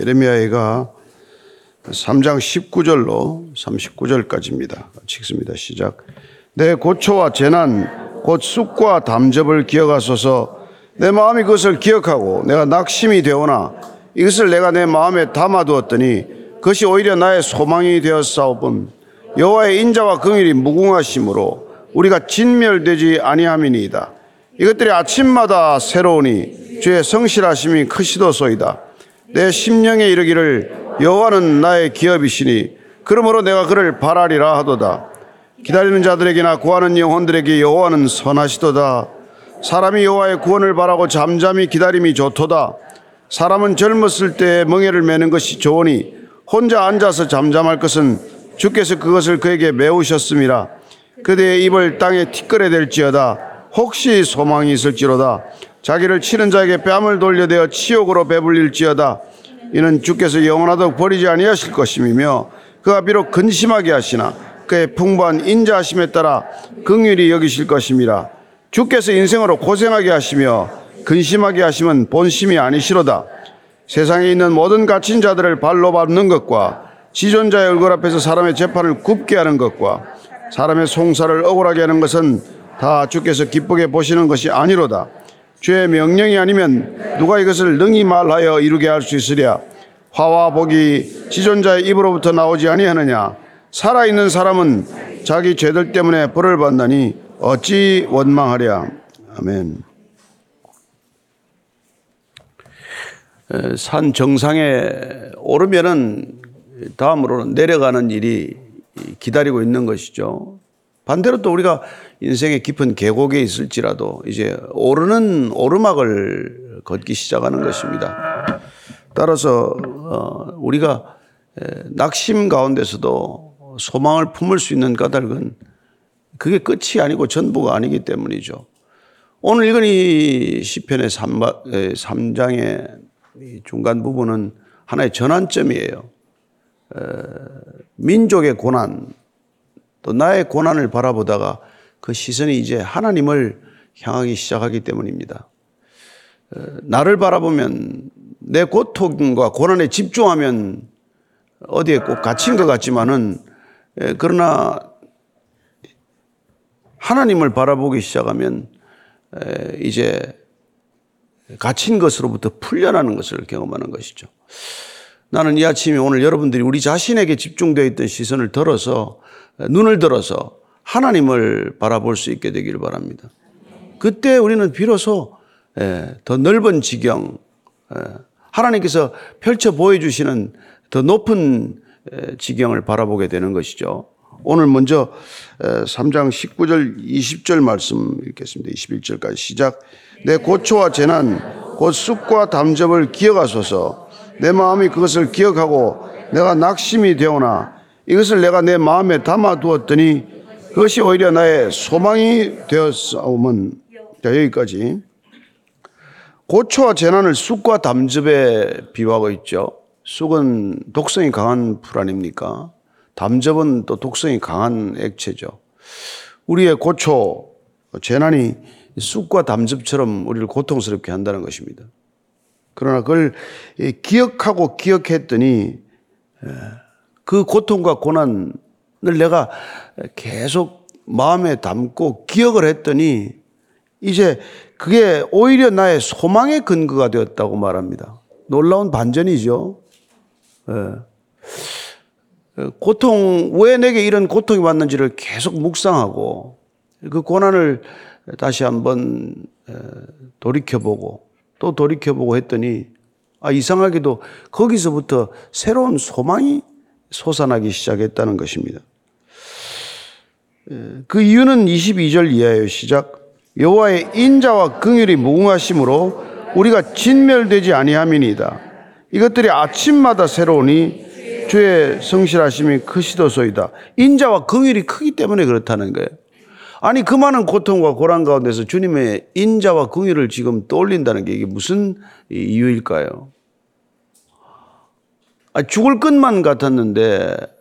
예레미야가 3장 19절로 39절까지입니다. 읽습니다. 시작. 내 고초와 재난 곧 쑥과 담접을 기억하소서 내 마음이 그것을 기억하고 내가 낙심이 되오나 이것을 내가 내 마음에 담아두었더니 그것이 오히려 나의 소망이 되었사오본 여호와의 인자와 긍일이 무궁하심으로 우리가 진멸되지 아니함이니이다. 이것들이 아침마다 새로우니 주의 성실하심이 크시도소이다. 내 심령에 이르기를 여호와는 나의 기업이시니 그러므로 내가 그를 바라리라 하도다. 기다리는 자들에게나 구하는 영혼들에게 여호와는 선하시도다. 사람이 여호와의 구원을 바라고 잠잠히 기다림이 좋도다. 사람은 젊었을 때 멍에를 매는 것이 좋으니 혼자 앉아서 잠잠할 것은 주께서 그것을 그에게 메우셨음이라. 그대의 입을 땅에 티끌에 댈지어다. 혹시 소망이 있을지로다. 자기를 치는 자에게 뺨을 돌려대어 치욕으로 배불릴지어다. 이는 주께서 영원하도록 버리지 아니하실 것임이며 그가 비록 근심하게 하시나 그의 풍부한 인자하심에 따라 긍휼히 여기실 것임이라. 주께서 인생으로 고생하게 하시며 근심하게 하시면 본심이 아니시로다. 세상에 있는 모든 갇힌 자들을 발로 밟는 것과 지존자의 얼굴 앞에서 사람의 재판을 굽게 하는 것과 사람의 송사를 억울하게 하는 것은 다 주께서 기쁘게 보시는 것이 아니로다. 주의 명령이 아니면 누가 이것을 능히 말하여 이루게 할 수 있으랴. 화와 복이 지존자의 입으로부터 나오지 아니하느냐. 살아있는 사람은 자기 죄들 때문에 벌을 받나니 어찌 원망하랴. 아멘. 산 정상에 오르면은 다음으로는 내려가는 일이 기다리고 있는 것이죠. 반대로 또 우리가 인생의 깊은 계곡에 있을지라도 이제 오르는 오르막을 걷기 시작하는 것입니다. 따라서 어, 우리가 낙심 가운데서도 소망을 품을 수 있는 까닭은 그게 끝이 아니고 전부가 아니기 때문이죠. 오늘 읽은 이 시편의 3장의 중간 부분은 하나의 전환점이에요. 민족의 고난, 또 나의 고난을 바라보다가 그 시선이 이제 하나님을 향하기 시작하기 때문입니다. 나를 바라보면 내 고통과 고난에 집중하면 어디에 꼭 갇힌 것 같지만은 그러나 하나님을 바라보기 시작하면 이제 갇힌 것으로부터 풀려나는 것을 경험하는 것이죠. 나는 이 아침에 오늘 여러분들이 우리 자신에게 집중되어 있던 시선을 들어서 눈을 들어서 하나님을 바라볼 수 있게 되기를 바랍니다. 그때 우리는 비로소 더 넓은 지경, 하나님께서 펼쳐 보여주시는 더 높은 지경을 바라보게 되는 것이죠. 오늘 먼저 3장 19절 20절 말씀 읽겠습니다. 21절까지 시작. 내 고초와 재난 곧 쑥과 담접을 기억하소서 내 마음이 그것을 기억하고 내가 낙심이 되오나 이것을 내가 내 마음에 담아 두었더니 그것이 오히려 나의 소망이 되었사오면 자 여기까지 고초와 재난을 쑥과 담즙에 비유하고 있죠. 쑥은 독성이 강한 풀 아닙니까? 담즙은 또 독성이 강한 액체죠. 우리의 고초, 재난이 쑥과 담즙처럼 우리를 고통스럽게 한다는 것입니다. 그러나 그걸 기억하고 기억했더니 그 고통과 고난 을 내가 계속 마음에 담고 기억을 했더니 이제 그게 오히려 나의 소망의 근거가 되었다고 말합니다. 놀라운 반전이죠. 고통, 왜 내게 이런 고통이 왔는지를 계속 묵상하고 그 고난을 다시 한번 돌이켜보고 또 돌이켜보고 했더니 아, 이상하게도 거기서부터 새로운 소망이 솟아나기 시작했다는 것입니다. 그 이유는 22절 이하의 시작. 여호와의 인자와 긍휼이 무궁하심으로 우리가 진멸되지 아니함이니이다. 이것들이 아침마다 새로우니 주의 성실하심이 크시도소이다. 인자와 긍휼이 크기 때문에 그렇다는 거예요. 아니 그 많은 고통과 고난 가운데서 주님의 인자와 긍휼을 지금 떠올린다는 게 이게 무슨 이유일까요? 아, 죽을 것만 같았는데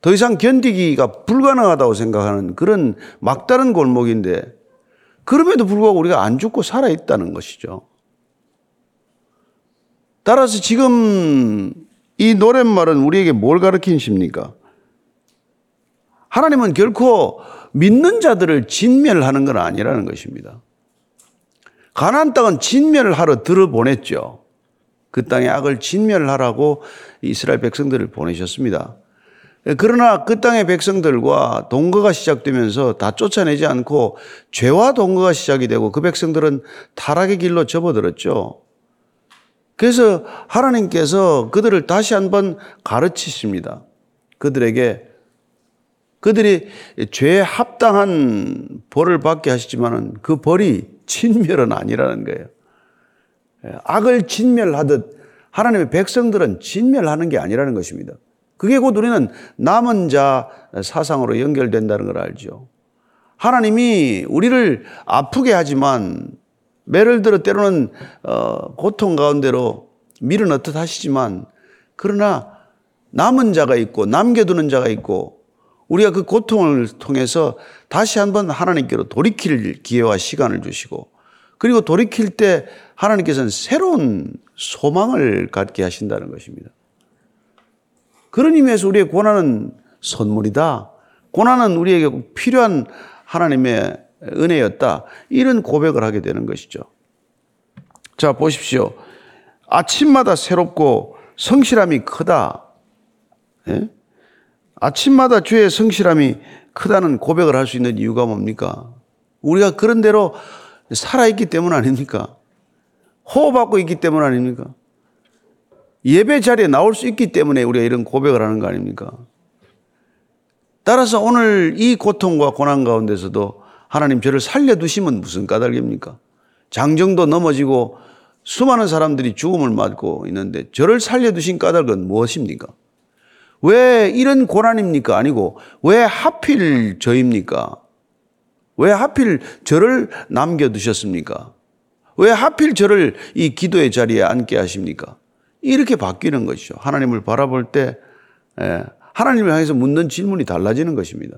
더 이상 견디기가 불가능하다고 생각하는 그런 막다른 골목인데 그럼에도 불구하고 우리가 안 죽고 살아 있다는 것이죠. 따라서 지금 이 노랫말은 우리에게 뭘 가르치십니까? 하나님은 결코 믿는 자들을 진멸하는 건 아니라는 것입니다. 가나안 땅은 진멸을 하러 들어보냈죠. 그 땅의 악을 진멸하라고 이스라엘 백성들을 보내셨습니다. 그러나 그 땅의 백성들과 동거가 시작되면서 다 쫓아내지 않고 죄와 동거가 시작이 되고 그 백성들은 타락의 길로 접어들었죠. 그래서 하나님께서 그들을 다시 한번 가르치십니다. 그들에게 그들이 죄에 합당한 벌을 받게 하시지만은 그 벌이 진멸은 아니라는 거예요. 악을 진멸하듯 하나님의 백성들은 진멸하는 게 아니라는 것입니다. 그게 곧 우리는 남은 자 사상으로 연결된다는 걸 알죠. 하나님이 우리를 아프게 하지만 매를 들어 때로는 어, 고통 가운데로 밀어넣듯 하시지만 그러나 남은 자가 있고 남겨두는 자가 있고 우리가 그 고통을 통해서 다시 한번 하나님께로 돌이킬 기회와 시간을 주시고 그리고 돌이킬 때 하나님께서는 새로운 소망을 갖게 하신다는 것입니다. 그런 의미에서 우리의 고난은 선물이다. 고난은 우리에게 필요한 하나님의 은혜였다. 이런 고백을 하게 되는 것이죠. 자, 보십시오. 아침마다 새롭고 성실함이 크다. 예? 아침마다 주의 성실함이 크다는 고백을 할 수 있는 이유가 뭡니까? 우리가 그런 대로 살아있기 때문 아닙니까? 호흡하고 있기 때문 아닙니까? 예배 자리에 나올 수 있기 때문에 우리가 이런 고백을 하는 거 아닙니까? 따라서 오늘 이 고통과 고난 가운데서도 하나님 저를 살려두시면 무슨 까닭입니까? 장정도 넘어지고 수많은 사람들이 죽음을 맞고 있는데 저를 살려두신 까닭은 무엇입니까? 왜 이런 고난입니까? 아니고 왜 하필 저입니까? 왜 하필 저를 남겨두셨습니까? 왜 하필 저를 이 기도의 자리에 앉게 하십니까? 이렇게 바뀌는 것이죠. 하나님을 바라볼 때 예, 하나님을 향해서 묻는 질문이 달라지는 것입니다.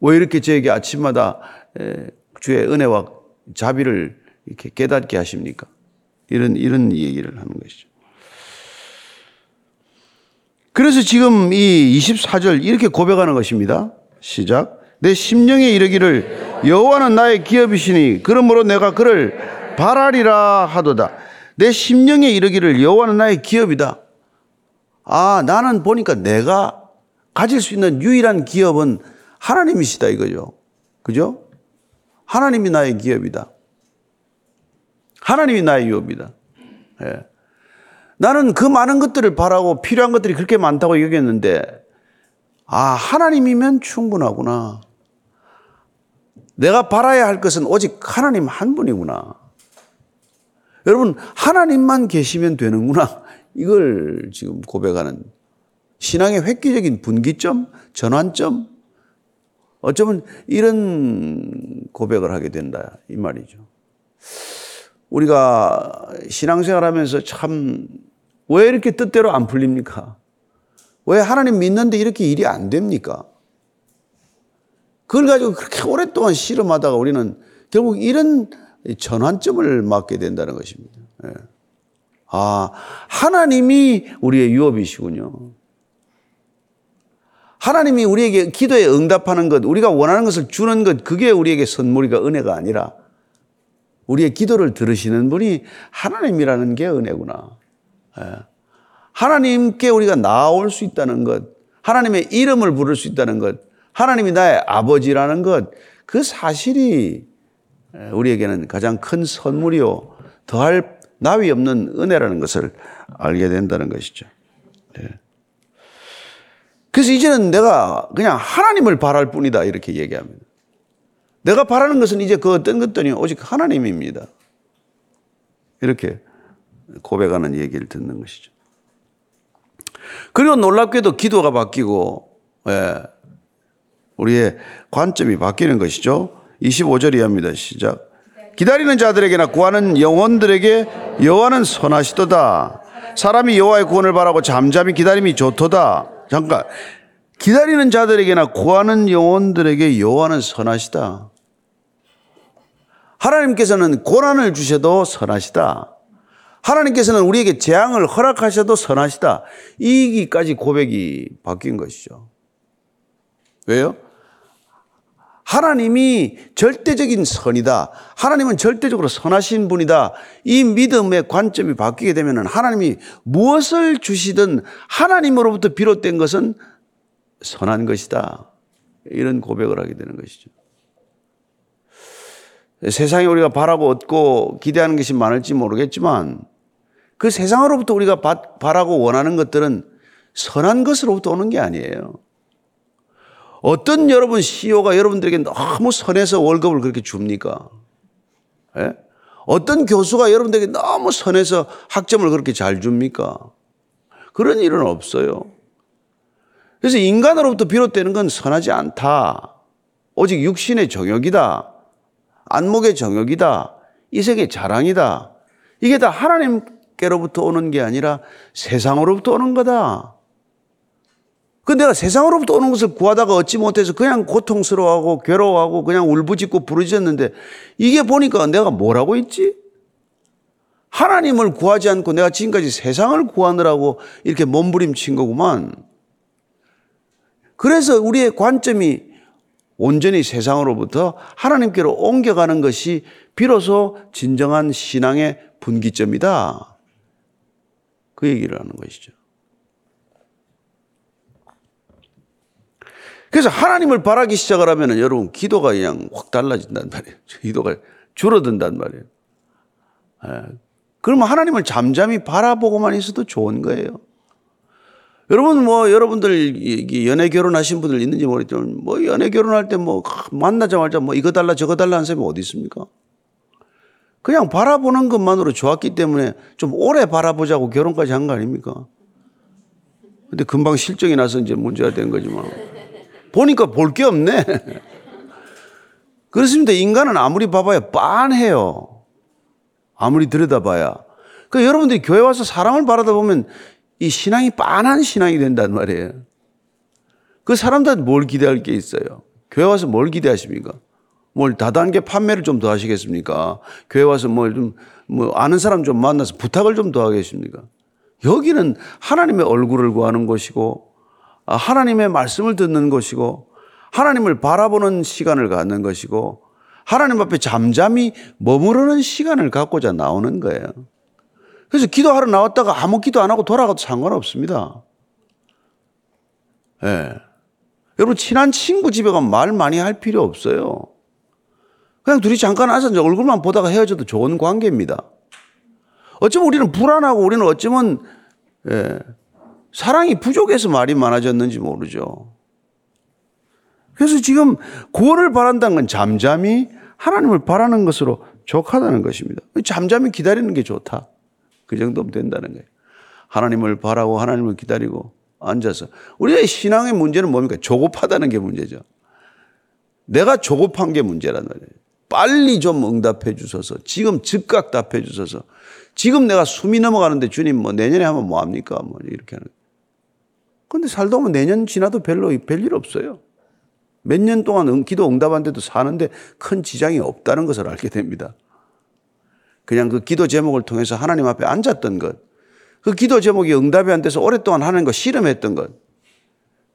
왜 이렇게 저에게 아침마다 예, 주의 은혜와 자비를 이렇게 깨닫게 하십니까? 이런 이런 얘기를 하는 것이죠. 그래서 지금 이 24절 이렇게 고백하는 것입니다. 시작. 내 심령에 이르기를 여호와는 나의 기업이시니 그러므로 내가 그를 바라리라 하도다. 내 심령에 이르기를 여호와는 나의 기업이다. 아, 나는 보니까 내가 가질 수 있는 유일한 기업은 하나님이시다 이거죠. 그죠? 하나님이 나의 기업이다. 하나님이 나의 유업이다. 예. 나는 그 많은 것들을 바라고 필요한 것들이 그렇게 많다고 여겼는데, 아, 하나님이면 충분하구나. 내가 바라야 할 것은 오직 하나님 한 분이구나. 여러분, 하나님만 계시면 되는구나. 이걸 지금 고백하는 신앙의 획기적인 분기점, 전환점, 어쩌면 이런 고백을 하게 된다. 이 말이죠. 우리가 신앙생활 하면서 참 왜 이렇게 뜻대로 안 풀립니까? 왜 하나님 믿는데 이렇게 일이 안 됩니까? 그걸 가지고 그렇게 오랫동안 실험하다가 우리는 결국 이런 전환점을 맞게 된다는 것입니다. 예. 아, 하나님이 우리의 유업이시군요. 하나님이 우리에게 기도에 응답하는 것, 우리가 원하는 것을 주는 것, 그게 우리에게 선물이가 은혜가 아니라 우리의 기도를 들으시는 분이 하나님이라는 게 은혜구나. 예. 하나님께 우리가 나올 수 있다는 것, 하나님의 이름을 부를 수 있다는 것, 하나님이 나의 아버지라는 것, 그 사실이 우리에게는 가장 큰 선물이요. 더할 나위 없는 은혜라는 것을 알게 된다는 것이죠. 네. 그래서 이제는 내가 그냥 하나님을 바랄 뿐이다. 이렇게 얘기합니다. 내가 바라는 것은 이제 그 어떤 것들이 오직 하나님입니다. 이렇게 고백하는 얘기를 듣는 것이죠. 그리고 놀랍게도 기도가 바뀌고, 예, 우리의 관점이 바뀌는 것이죠. 25절 이하입니다. 시작. 기다리는 자들에게나 구하는 영혼들에게 여호와는 선하시도다. 사람이 여호와의 구원을 바라고 잠잠히 기다림이 좋도다. 잠깐. 기다리는 자들에게나 구하는 영혼들에게 여호와는 선하시다. 하나님께서는 고난을 주셔도 선하시다. 하나님께서는 우리에게 재앙을 허락하셔도 선하시다. 이기까지 고백이 바뀐 것이죠. 왜요? 하나님이 절대적인 선이다. 하나님은 절대적으로 선하신 분이다. 이 믿음의 관점이 바뀌게 되면 하나님이 무엇을 주시든 하나님으로부터 비롯된 것은 선한 것이다. 이런 고백을 하게 되는 것이죠. 세상에 우리가 바라고 얻고 기대하는 것이 많을지 모르겠지만 그 세상으로부터 우리가 바라고 원하는 것들은 선한 것으로부터 오는 게 아니에요. 어떤 여러분 CEO가 여러분들에게 너무 선해서 월급을 그렇게 줍니까? 예? 어떤 교수가 여러분들에게 너무 선해서 학점을 그렇게 잘 줍니까? 그런 일은 없어요. 그래서 인간으로부터 비롯되는 건 선하지 않다. 오직 육신의 정욕이다. 안목의 정욕이다. 이색의 자랑이다. 이게 다 하나님께로부터 오는 게 아니라 세상으로부터 오는 거다. 그 내가 세상으로부터 오는 것을 구하다가 얻지 못해서 그냥 고통스러워하고 괴로워하고 그냥 울부짖고 부르짖었는데 이게 보니까 내가 뭐라고 있지? 하나님을 구하지 않고 내가 지금까지 세상을 구하느라고 이렇게 몸부림친 거구만. 그래서 우리의 관점이 온전히 세상으로부터 하나님께로 옮겨가는 것이 비로소 진정한 신앙의 분기점이다. 그 얘기를 하는 것이죠. 그래서 하나님을 바라기 시작을 하면 여러분 기도가 그냥 확 달라진단 말이에요. 기도가 줄어든단 말이에요. 예. 그러면 하나님을 잠잠히 바라보고만 있어도 좋은 거예요. 여러분 뭐 여러분들 연애 결혼하신 분들 있는지 모르겠지만 뭐 연애 결혼할 때 뭐 만나자마자 뭐 이거 달라 저거 달라 하는 사람이 어디 있습니까? 그냥 바라보는 것만으로 좋았기 때문에 좀 오래 바라보자고 결혼까지 한 거 아닙니까? 근데 금방 실정이 나서 이제 문제가 된 거지만. 보니까 볼 게 없네. 그렇습니다. 인간은 아무리 봐봐야 빤해요. 아무리 들여다봐야. 그 여러분들이 교회 와서 사람을 바라다 보면 이 신앙이 빤한 신앙이 된단 말이에요. 그 사람들한테 뭘 기대할 게 있어요? 교회 와서 뭘 기대하십니까? 뭘 다단계 판매를 좀 더 하시겠습니까? 교회 와서 뭘 좀, 뭐, 아는 사람 좀 만나서 부탁을 좀 더 하겠습니까? 여기는 하나님의 얼굴을 구하는 곳이고, 아, 하나님의 말씀을 듣는 것이고 하나님을 바라보는 시간을 갖는 것이고 하나님 앞에 잠잠히 머무르는 시간을 갖고자 나오는 거예요. 그래서 기도하러 나왔다가 아무 기도 안 하고 돌아가도 상관없습니다. 예. 네. 여러분, 친한 친구 집에 가면 말 많이 할 필요 없어요. 그냥 둘이 잠깐 앉아서 얼굴만 보다가 헤어져도 좋은 관계입니다. 어쩌면 우리는 불안하고 우리는 어쩌면, 예, 사랑이 부족해서 말이 많아졌는지 모르죠. 그래서 지금 구원을 바란다는 건 잠잠히 하나님을 바라는 것으로 족하다는 것입니다. 잠잠히 기다리는 게 좋다. 그 정도면 된다는 거예요. 하나님을 바라고 하나님을 기다리고 앉아서. 우리의 신앙의 문제는 뭡니까? 조급하다는 게 문제죠. 내가 조급한 게 문제란 말이에요. 빨리 좀 응답해 주셔서 지금 즉각 답해 주셔서 지금 내가 숨이 넘어가는데 주님 뭐 내년에 하면 뭐 합니까? 뭐 이렇게 하는 근데 살다 보면 내년 지나도 별로 별일 없어요. 몇 년 동안 기도 응답한데도 사는데 큰 지장이 없다는 것을 알게 됩니다. 그냥 그 기도 제목을 통해서 하나님 앞에 앉았던 것, 그 기도 제목이 응답이 안 돼서 오랫동안 하는 거 실험했던 것,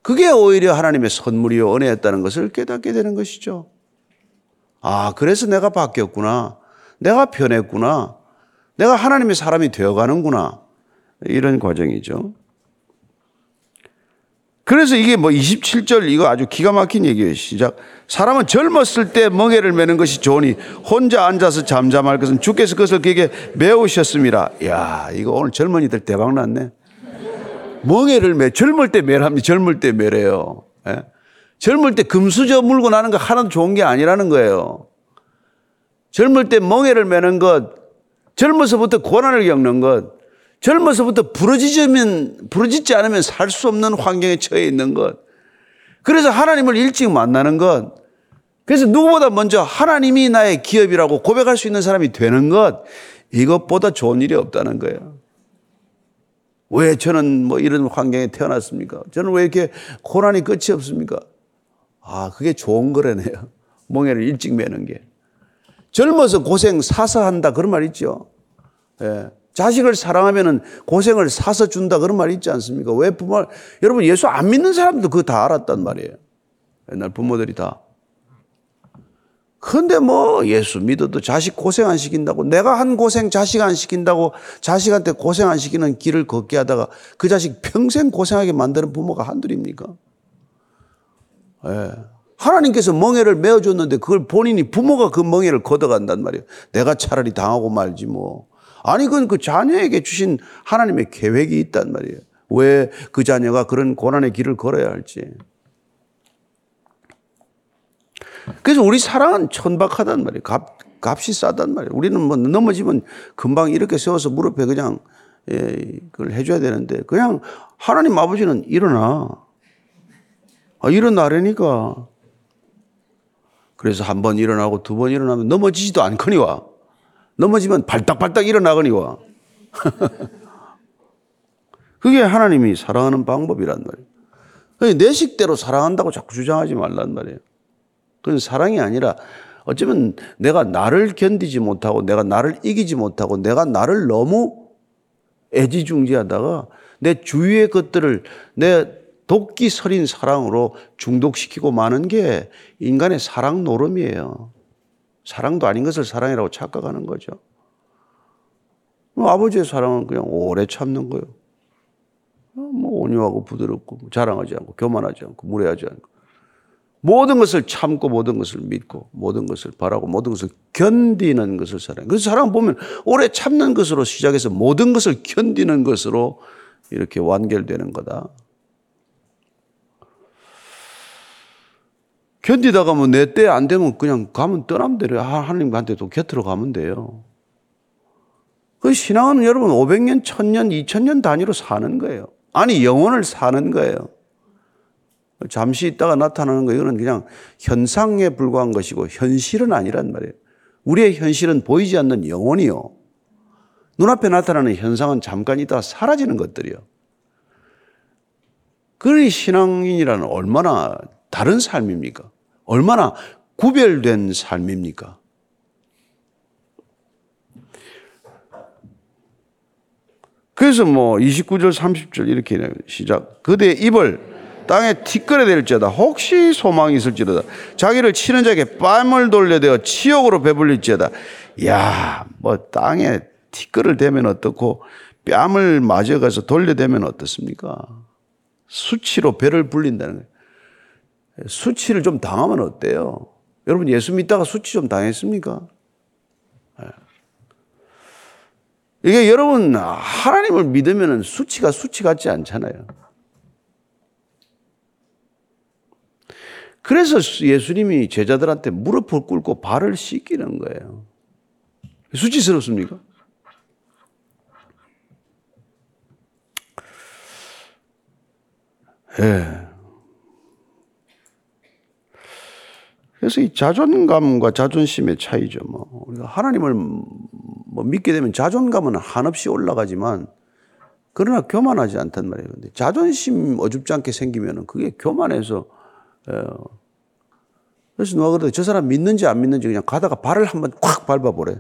그게 오히려 하나님의 선물이요, 은혜였다는 것을 깨닫게 되는 것이죠. 아, 그래서 내가 바뀌었구나. 내가 변했구나. 내가 하나님의 사람이 되어가는구나. 이런 과정이죠. 그래서 이게 뭐 27절 이거 아주 기가 막힌 얘기예요. 시작. 사람은 젊었을 때 멍해를 매는 것이 좋으니 혼자 앉아서 잠잠할 것은 주께서 그것을 그에게 메우셨습니다. 야, 이거 오늘 젊은이들 대박 났네. 멍해를 매, 젊을 때 매랍니다. 젊을 때 매래요. 예? 젊을 때 금수저 물고 나는 거 하나도 좋은 게 아니라는 거예요. 젊을 때 멍해를 매는 것, 젊어서부터 고난을 겪는 것, 젊어서부터 부러지면, 부러지지 않으면 살 수 없는 환경에 처해 있는 것. 그래서 하나님을 일찍 만나는 것. 그래서 누구보다 먼저 하나님이 나의 기업이라고 고백할 수 있는 사람이 되는 것. 이것보다 좋은 일이 없다는 거예요. 왜 저는 뭐 이런 환경에 태어났습니까? 저는 왜 이렇게 고난이 끝이 없습니까? 아, 그게 좋은 거라네요. 멍해를 일찍 매는 게. 젊어서 고생 사서 한다. 그런 말 있죠. 예. 자식을 사랑하면은 고생을 사서 준다 그런 말 있지 않습니까? 왜 부모 여러분 예수 안 믿는 사람도 그거 다 알았단 말이에요. 옛날 부모들이 다. 근데 뭐 예수 믿어도 자식 고생 안 시킨다고 내가 한 고생 자식 안 시킨다고 자식한테 고생 안 시키는 길을 걷게 하다가 그 자식 평생 고생하게 만드는 부모가 한둘입니까? 예. 하나님께서 멍해를 메어줬는데 그걸 본인이 부모가 그 멍해를 걷어간단 말이에요. 내가 차라리 당하고 말지 뭐. 아니, 그건 그 자녀에게 주신 하나님의 계획이 있단 말이에요. 왜 그 자녀가 그런 고난의 길을 걸어야 할지. 그래서 우리 사랑은 천박하단 말이에요. 값, 값이 싸단 말이에요. 우리는 뭐 넘어지면 금방 이렇게 세워서 무릎에 그냥 예, 그걸 해줘야 되는데 그냥 하나님 아버지는 일어나. 아, 일어나려니까. 그래서 한 번 일어나고 두 번 일어나면 넘어지지도 않거니와. 넘어지면 발딱발딱 일어나거니와. 그게 하나님이 사랑하는 방법이란 말이에요. 내 식대로 사랑한다고 자꾸 주장하지 말란 말이에요. 그건 사랑이 아니라 어쩌면 내가 나를 견디지 못하고 내가 나를 이기지 못하고 내가 나를 너무 애지중지하다가 내 주위의 것들을 내 독기 서린 사랑으로 중독시키고 마는 게 인간의 사랑 노름이에요. 사랑도 아닌 것을 사랑이라고 착각하는 거죠. 아버지의 사랑은 그냥 오래 참는 거예요. 뭐 온유하고 부드럽고 자랑하지 않고 교만하지 않고 무례하지 않고 모든 것을 참고 모든 것을 믿고 모든 것을 바라고 모든 것을 견디는 것을 사랑. 그래서 사랑 보면 오래 참는 것으로 시작해서 모든 것을 견디는 것으로 이렇게 완결되는 거다. 견디다가 뭐내때 안 되면 그냥 가면 떠나면 돼요. 하나님한테 또 곁으로 가면 돼요. 그 신앙은 여러분 500년, 1000년, 2000년 단위로 사는 거예요. 아니, 영혼을 사는 거예요. 잠시 있다가 나타나는 거 이거는 그냥 현상에 불과한 것이고 현실은 아니란 말이에요. 우리의 현실은 보이지 않는 영혼이요. 눈앞에 나타나는 현상은 잠깐 있다가 사라지는 것들이요. 그러니 신앙인이라는 얼마나 다른 삶입니까? 얼마나 구별된 삶입니까? 그래서 뭐 29절 30절 이렇게 시작. 그대 입을 땅에 티끌에 댈지어다 혹시 소망이 있을지로다 자기를 치는 자에게 뺨을 돌려대어 치욕으로 배불릴지어다 야뭐 땅에 티끌을 대면 어떻고 뺨을 맞아가서 돌려대면 어떻습니까? 수치로 배를 불린다는 거예요. 수치를 좀 당하면 어때요? 여러분 예수 믿다가 수치 좀 당했습니까? 예. 이게 여러분 하나님을 믿으면 수치가 수치 같지 않잖아요. 그래서 예수님이 제자들한테 무릎을 꿇고 발을 씻기는 거예요. 수치스럽습니까? 예. 그래서 이 자존감과 자존심의 차이죠. 뭐 우리가 하나님을 뭐 믿게 되면 자존감은 한없이 올라가지만 그러나 교만하지 않단 말이에요. 근데 자존심 어줍지 않게 생기면은 그게 교만해서 어. 그래서 누가 그러더 저 사람 믿는지 안 믿는지 그냥 가다가 발을 한번 콱 밟아보래.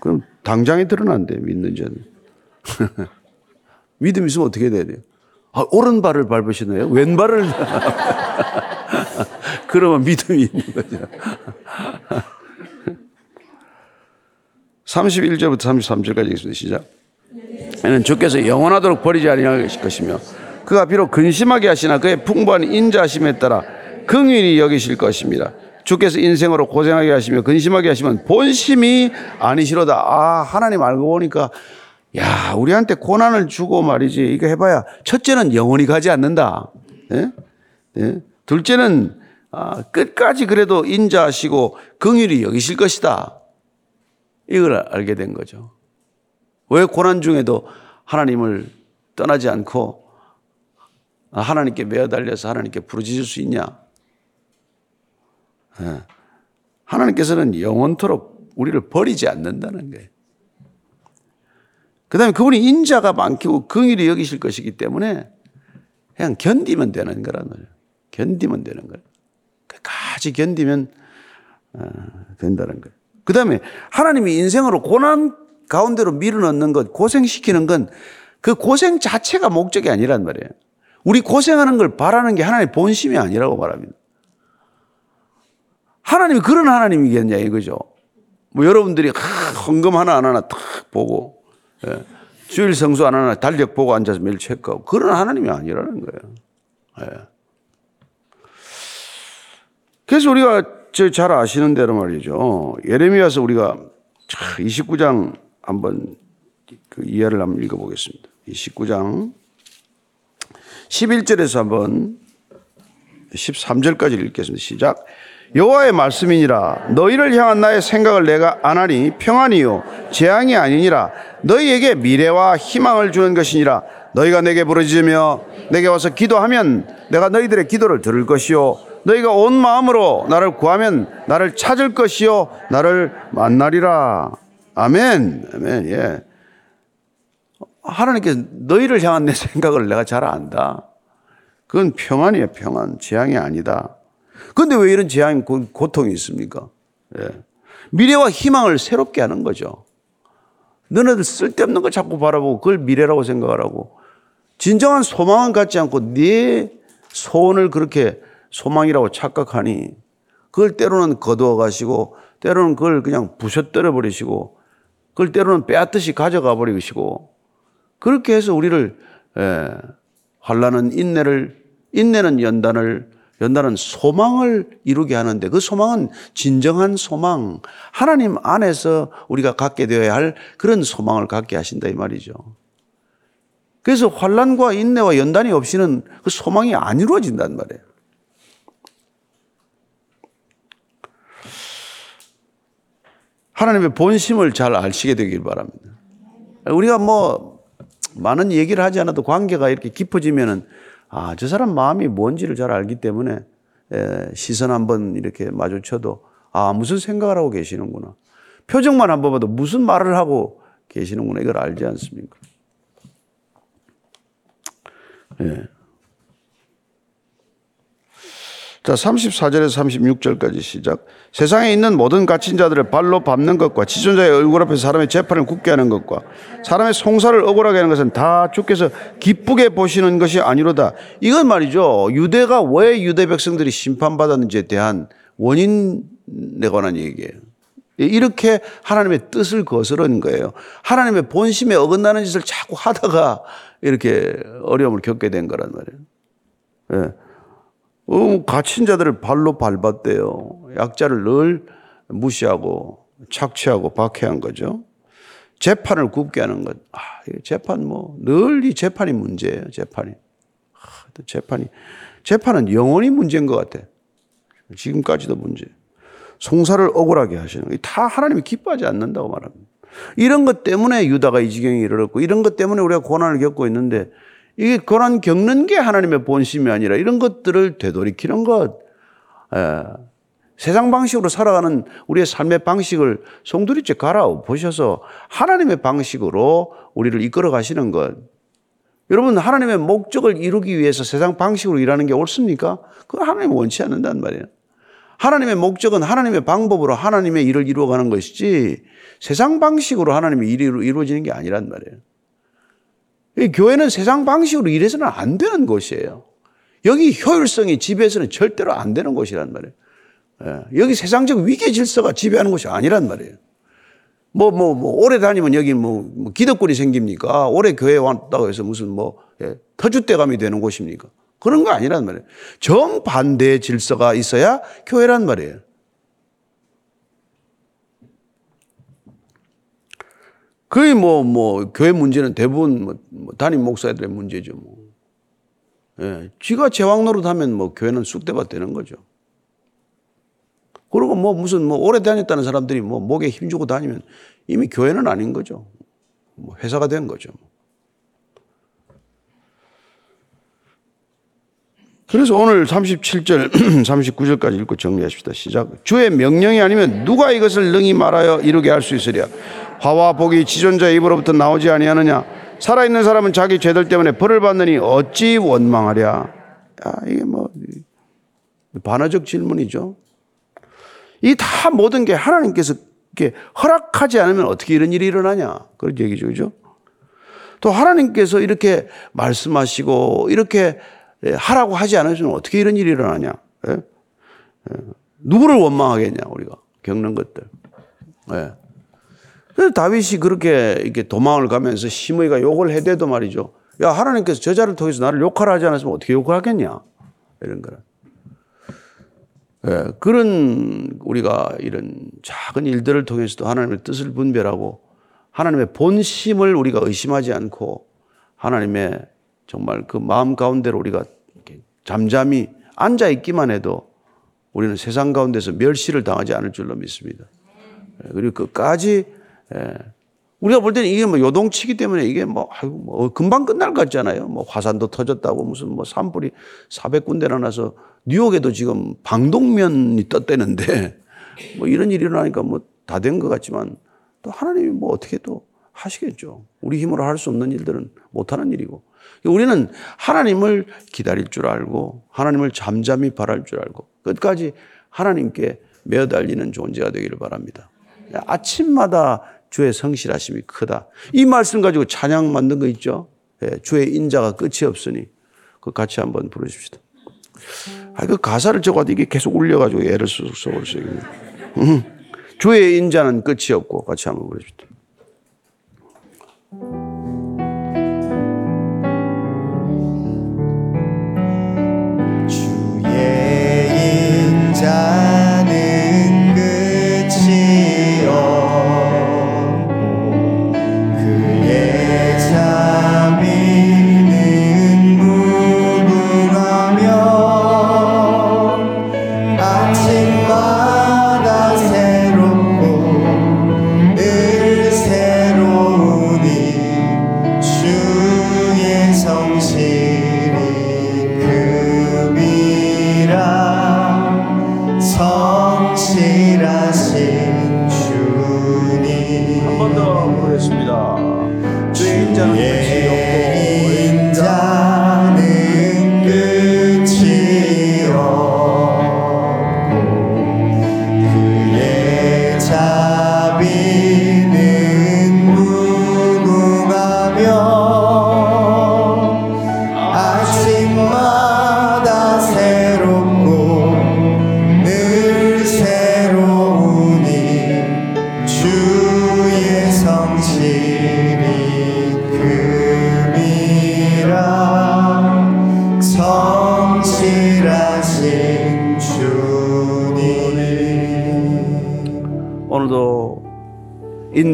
그럼 당장에 드러난대 믿는지 안. 믿음 있으면 어떻게 돼야 돼요? 아, 오른발을 밟으시네요. 왼발을. 그러면 믿음이 있는 거죠. 31절부터 33절까지 있습니다. 시작. 이는 주께서 영원하도록 버리지 아니할 것이며 그가 비록 근심하게 하시나 그의 풍부한 인자심에 따라 긍휼히 여기실 것입니다. 주께서 인생으로 고생하게 하시며 근심하게 하시면 본심이 아니시로다. 아, 하나님 알고 보니까 야, 우리한테 고난을 주고 말이지. 이거 해봐야 첫째는 영원히 가지 않는다. 예? 예? 둘째는 아, 끝까지 그래도 인자하시고 긍휼히 여기실 것이다. 이걸 알게 된 거죠. 왜 고난 중에도 하나님을 떠나지 않고 하나님께 매어 달려서 하나님께 부르짖을 수 있냐? 예. 하나님께서는 영원토록 우리를 버리지 않는다는 거예요. 그 다음에 그분이 인자가 많고 긍일이 여기실 것이기 때문에 그냥 견디면 되는 거란 말이에요. 견디면 되는 거예요. 끝까지 견디면 어, 된다는 거예요. 그 다음에 하나님이 인생으로 고난 가운데로 밀어넣는 것, 고생시키는 건 그 고생 자체가 목적이 아니란 말이에요. 우리 고생하는 걸 바라는 게 하나님의 본심이 아니라고 말합니다. 하나님이 그런 하나님이겠냐 이거죠. 뭐 여러분들이 헌금 하나 안 하나 탁 보고 예. 주일 성수 안 하나 달력 보고 앉아서 매일 체크하고 그런 하나님이 아니라는 거예요. 예. 그래서 우리가 잘 아시는 대로 말이죠. 예레미야서 우리가 29장 한번 그 이해를 한번 읽어보겠습니다. 29장 11절에서 한번 13절까지 읽겠습니다. 시작. 여호와의 말씀이니라 너희를 향한 나의 생각을 내가 안 하니 평안이요 재앙이 아니니라 너희에게 미래와 희망을 주는 것이니라 너희가 내게 부르짖으며 내게 와서 기도하면 내가 너희들의 기도를 들을 것이요 너희가 온 마음으로 나를 구하면 나를 찾을 것이요 나를 만나리라 아멘 아멘 예 하나님께서 너희를 향한 내 생각을 내가 잘 안다 그건 평안이에요 평안 재앙이 아니다 그런데 왜 이런 재앙, 고통이 있습니까? 예. 미래와 희망을 새롭게 하는 거죠. 너네들 쓸데없는 거 자꾸 바라보고 그걸 미래라고 생각하라고. 진정한 소망은 갖지 않고 네 소원을 그렇게 소망이라고 착각하니 그걸 때로는 거두어 가시고 때로는 그걸 그냥 부셔뜨려 버리시고 그걸 때로는 빼앗듯이 가져가 버리시고 그렇게 해서 우리를 예, 환란은 인내를 인내는 연단을 연단은 소망을 이루게 하는데 그 소망은 진정한 소망, 하나님 안에서 우리가 갖게 되어야 할 그런 소망을 갖게 하신다 이 말이죠. 그래서 환란과 인내와 연단이 없이는 그 소망이 안 이루어진단 말이에요. 하나님의 본심을 잘 아시게 되길 바랍니다. 우리가 뭐 많은 얘기를 하지 않아도 관계가 이렇게 깊어지면은 아, 저 사람 마음이 뭔지를 잘 알기 때문에 에, 시선 한번 이렇게 마주쳐도 아, 무슨 생각을 하고 계시는구나. 표정만 한번 봐도 무슨 말을 하고 계시는구나. 이걸 알지 않습니까? 예. 자, 34절에서 36절까지 시작. 세상에 있는 모든 갇힌 자들을 발로 밟는 것과 지존자의 얼굴 앞에 사람의 재판을 굳게 하는 것과 사람의 송사를 억울하게 하는 것은 다 주께서 기쁘게 보시는 것이 아니로다. 이건 말이죠. 유대가 왜 유대 백성들이 심판받았는지에 대한 원인에 관한 얘기예요. 이렇게 하나님의 뜻을 거스른 거예요. 하나님의 본심에 어긋나는 짓을 자꾸 하다가 이렇게 어려움을 겪게 된 거란 말이에요. 예. 어, 갇힌 자들을 발로 밟았대요. 약자를 늘 무시하고 착취하고 박해한 거죠. 재판을 굽게 하는 것. 아, 재판 뭐, 늘 이 재판이 문제예요, 재판이. 아, 재판이. 재판은 영원히 문제인 것 같아. 지금까지도 문제. 송사를 억울하게 하시는 거. 다 하나님이 기뻐하지 않는다고 말합니다. 이런 것 때문에 유다가 이 지경에 이르렀고, 이런 것 때문에 우리가 고난을 겪고 있는데, 이게 고난 겪는 게 하나님의 본심이 아니라 이런 것들을 되돌이키는 것. 예. 세상 방식으로 살아가는 우리의 삶의 방식을 송두리째 갈아 보셔서 하나님의 방식으로 우리를 이끌어 가시는 것. 여러분, 하나님의 목적을 이루기 위해서 세상 방식으로 일하는 게 옳습니까? 그거 하나님 원치 않는단 말이에요. 하나님의 목적은 하나님의 방법으로 하나님의 일을 이루어가는 것이지 세상 방식으로 하나님의 일이 이루어지는 게 아니란 말이에요. 교회는 세상 방식으로 일해서는 안 되는 곳이에요. 여기 효율성이 지배해서는 절대로 안 되는 곳이란 말이에요. 예, 여기 세상적 위계 질서가 지배하는 곳이 아니란 말이에요. 뭐, 뭐, 뭐, 오래 다니면 여기 뭐, 뭐 기득권이 생깁니까? 오래 교회에 왔다고 해서 무슨 뭐, 예, 터줏대감이 되는 곳입니까? 그런 거 아니란 말이에요. 정반대의 질서가 있어야 교회란 말이에요. 거의 뭐, 뭐, 교회 문제는 대부분 뭐, 뭐 담임 목사들의 문제죠, 뭐. 예, 쥐가 제왕 노릇 하면 뭐 교회는 쑥대밭 되는 거죠. 그리고 뭐 무슨 뭐 오래 다녔다는 사람들이 뭐 목에 힘주고 다니면 이미 교회는 아닌 거죠. 뭐 회사가 된 거죠. 그래서 오늘 37절, 39절까지 읽고 정리하십시다. 시작. 주의 명령이 아니면 누가 이것을 능히 말하여 이루게 할 수 있으랴. 화와 복이 지존자의 입으로부터 나오지 아니하느냐 살아있는 사람은 자기 죄들 때문에 벌을 받느니 어찌 원망하랴 야, 이게 뭐 반어적 질문이죠 이 다 모든 게 하나님께서 이렇게 허락하지 않으면 어떻게 이런 일이 일어나냐. 그런 얘기죠. 그죠? 또 하나님께서 이렇게 말씀하시고 이렇게 예, 하라고 하지 않으시면 어떻게 이런 일이 일어나냐. 예? 예. 누구를 원망하겠냐, 우리가 겪는 것들. 예. 그래서 다윗이 그렇게 이렇게 도망을 가면서 시므이가 욕을 해대도 말이죠. 야, 하나님께서 저자를 통해서 나를 욕하라 하지 않았으면 어떻게 욕을 하겠냐. 이런 거는. 예, 그런 우리가 이런 작은 일들을 통해서도 하나님의 뜻을 분별하고 하나님의 본심을 우리가 의심하지 않고 하나님의 정말 그 마음 가운데로 우리가 잠잠히 앉아 있기만 해도 우리는 세상 가운데서 멸시를 당하지 않을 줄로 믿습니다. 예, 그리고 끝까지 예, 우리가 볼 때는 이게 뭐 요동치기 때문에 이게 뭐, 아이고 뭐 금방 끝날 것 같잖아요. 뭐 화산도 터졌다고 무슨 뭐 산불이 400군데나 나서 뉴욕에도 지금 방독면이 떴대는데 뭐 이런 일이 일어나니까 뭐 다 된 것 같지만 또 하나님이 뭐 어떻게 또 하시겠죠. 우리 힘으로 할 수 없는 일들은 못하는 일이고. 우리는 하나님을 기다릴 줄 알고 하나님을 잠잠히 바랄 줄 알고 끝까지 하나님께 매어 달리는 존재가 되기를 바랍니다. 아침마다 주의 성실하심이 크다. 이 말씀 가지고 찬양 만든 거 있죠? 예, 주의 인자가 끝이 없으니 그 같이 한번 부르십시다. 아, 그 가사를 적어도 이게 계속 울려가지고 애를 쑥 써버렸어요. 음. 주의 인자는 끝이 없고 같이 한번 부르십시다.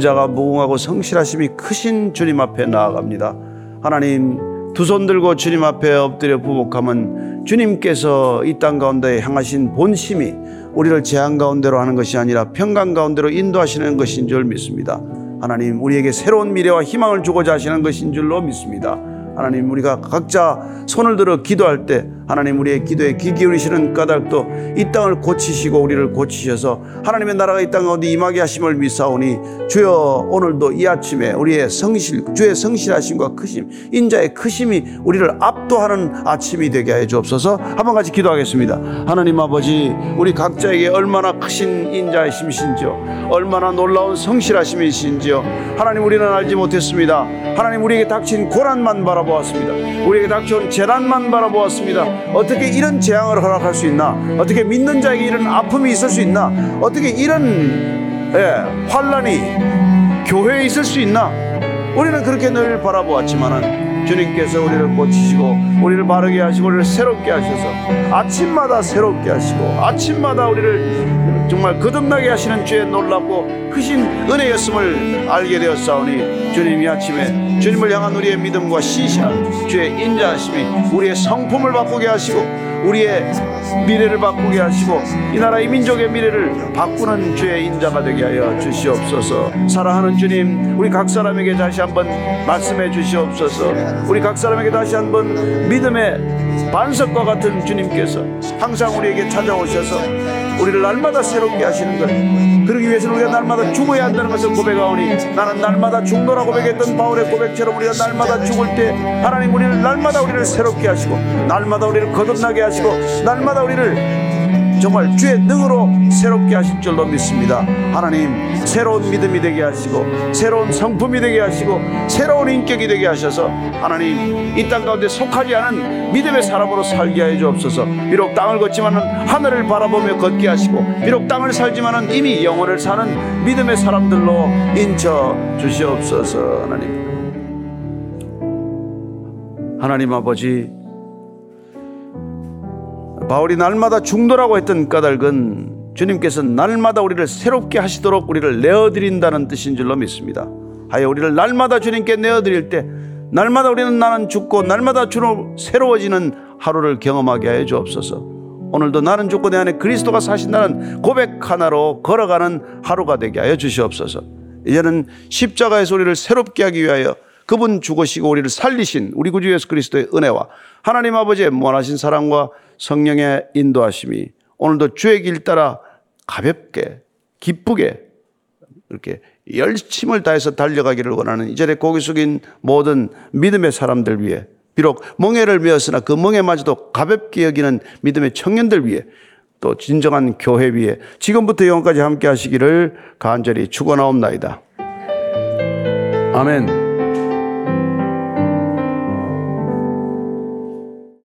인자가 무궁하고 성실하심이 크신 주님 앞에 나아갑니다. 하나님 두 손 들고 주님 앞에 엎드려 부복하면 주님께서 이 땅 가운데 향하신 본심이 우리를 재앙 가운데로 하는 것이 아니라 평강 가운데로 인도하시는 것인 줄 믿습니다. 하나님 우리에게 새로운 미래와 희망을 주고자 하시는 것인 줄로 믿습니다. 하나님 우리가 각자 손을 들어 기도할 때 하나님 우리의 기도에 귀 기울이시는 까닭도 이 땅을 고치시고 우리를 고치셔서 하나님의 나라가 이땅 가운데 임하게 하심을 믿사오니 주여 오늘도 이 아침에 우리의 성실 주의 성실하심과 크심 인자의 크심이 우리를 압도하는 아침이 되게 하여 주옵소서. 한번 같이 기도하겠습니다. 하나님 아버지 우리 각자에게 얼마나 크신 인자의 심신지요. 얼마나 놀라운 성실하심이신지요. 하나님 우리는 알지 못했습니다. 하나님 우리에게 닥친 고난만 바라보았습니다. 우리에게 닥쳐온 재난만 바라보았습니다 어떻게 이런 재앙을 허락할 수 있나? 어떻게 믿는 자에게 이런 아픔이 있을 수 있나? 어떻게 이런 예, 환란이 교회에 있을 수 있나? 우리는 그렇게 늘 바라보았지만은 주님께서 우리를 고치시고 우리를 바르게 하시고 우리를 새롭게 하셔서 아침마다 새롭게 하시고 아침마다 우리를 정말 거듭나게 하시는 주의 놀랍고 크신 은혜였음을 알게 되었사오니 주님 이 아침에 주님을 향한 우리의 믿음과 신실함 주의 인자하심이 우리의 성품을 바꾸게 하시고 우리의 미래를 바꾸게 하시고 이 나라 이 민족의 미래를 바꾸는 주의 인자가 되게 하여 주시옵소서. 사랑하는 주님 우리 각 사람에게 다시 한번 말씀해 주시옵소서. 우리 각 사람에게 다시 한번 믿음의 반석과 같은 주님께서 항상 우리에게 찾아오셔서 우리를 날마다 새롭게 하시는 것 그러기 위해서는 우리가 날마다 죽어야 한다는 것을 고백하오니 나는 날마다 죽노라 고백했던 바울의 고백처럼 우리가 날마다 죽을 때 하나님 우리를 날마다 우리를 새롭게 하시고 날마다 우리를 거듭나게 하시고 날마다 우리를 정말 주의 능으로 새롭게 하실 줄로 믿습니다. 하나님 새로운 믿음이 되게 하시고 새로운 성품이 되게 하시고 새로운 인격이 되게 하셔서 하나님 이 땅 가운데 속하지 않은 믿음의 사람으로 살게 하여 주옵소서. 비록 땅을 걷지만은 하늘을 바라보며 걷게 하시고 비록 땅을 살지만은 이미 영혼을 사는 믿음의 사람들로 인쳐 주시옵소서. 하나님. 하나님 아버지 바울이 날마다 중도라고 했던 까닭은 주님께서 날마다 우리를 새롭게 하시도록 우리를 내어드린다는 뜻인 줄로 믿습니다. 하여 우리를 날마다 주님께 내어드릴 때 날마다 우리는 나는 죽고 날마다 주로 새로워지는 하루를 경험하게 하여 주옵소서. 오늘도 나는 죽고 내 안에 그리스도가 사신다는 고백 하나로 걸어가는 하루가 되게 하여 주시옵소서. 이제는 십자가에서 우리를 새롭게 하기 위하여 그분 죽으시고 우리를 살리신 우리 구주 예수 그리스도의 은혜와 하나님 아버지의 무한하신 사랑과 성령의 인도하심이 오늘도 주의 길 따라 가볍게 기쁘게 이렇게 열심을 다해서 달려가기를 원하는 이 자리에 고개 숙인 모든 믿음의 사람들 위해 비록 멍해를 메었으나 그 멍해마저도 가볍게 여기는 믿음의 청년들 위해 또 진정한 교회 위에 지금부터 영원까지 함께 하시기를 간절히 축원하옵나이다. 아멘.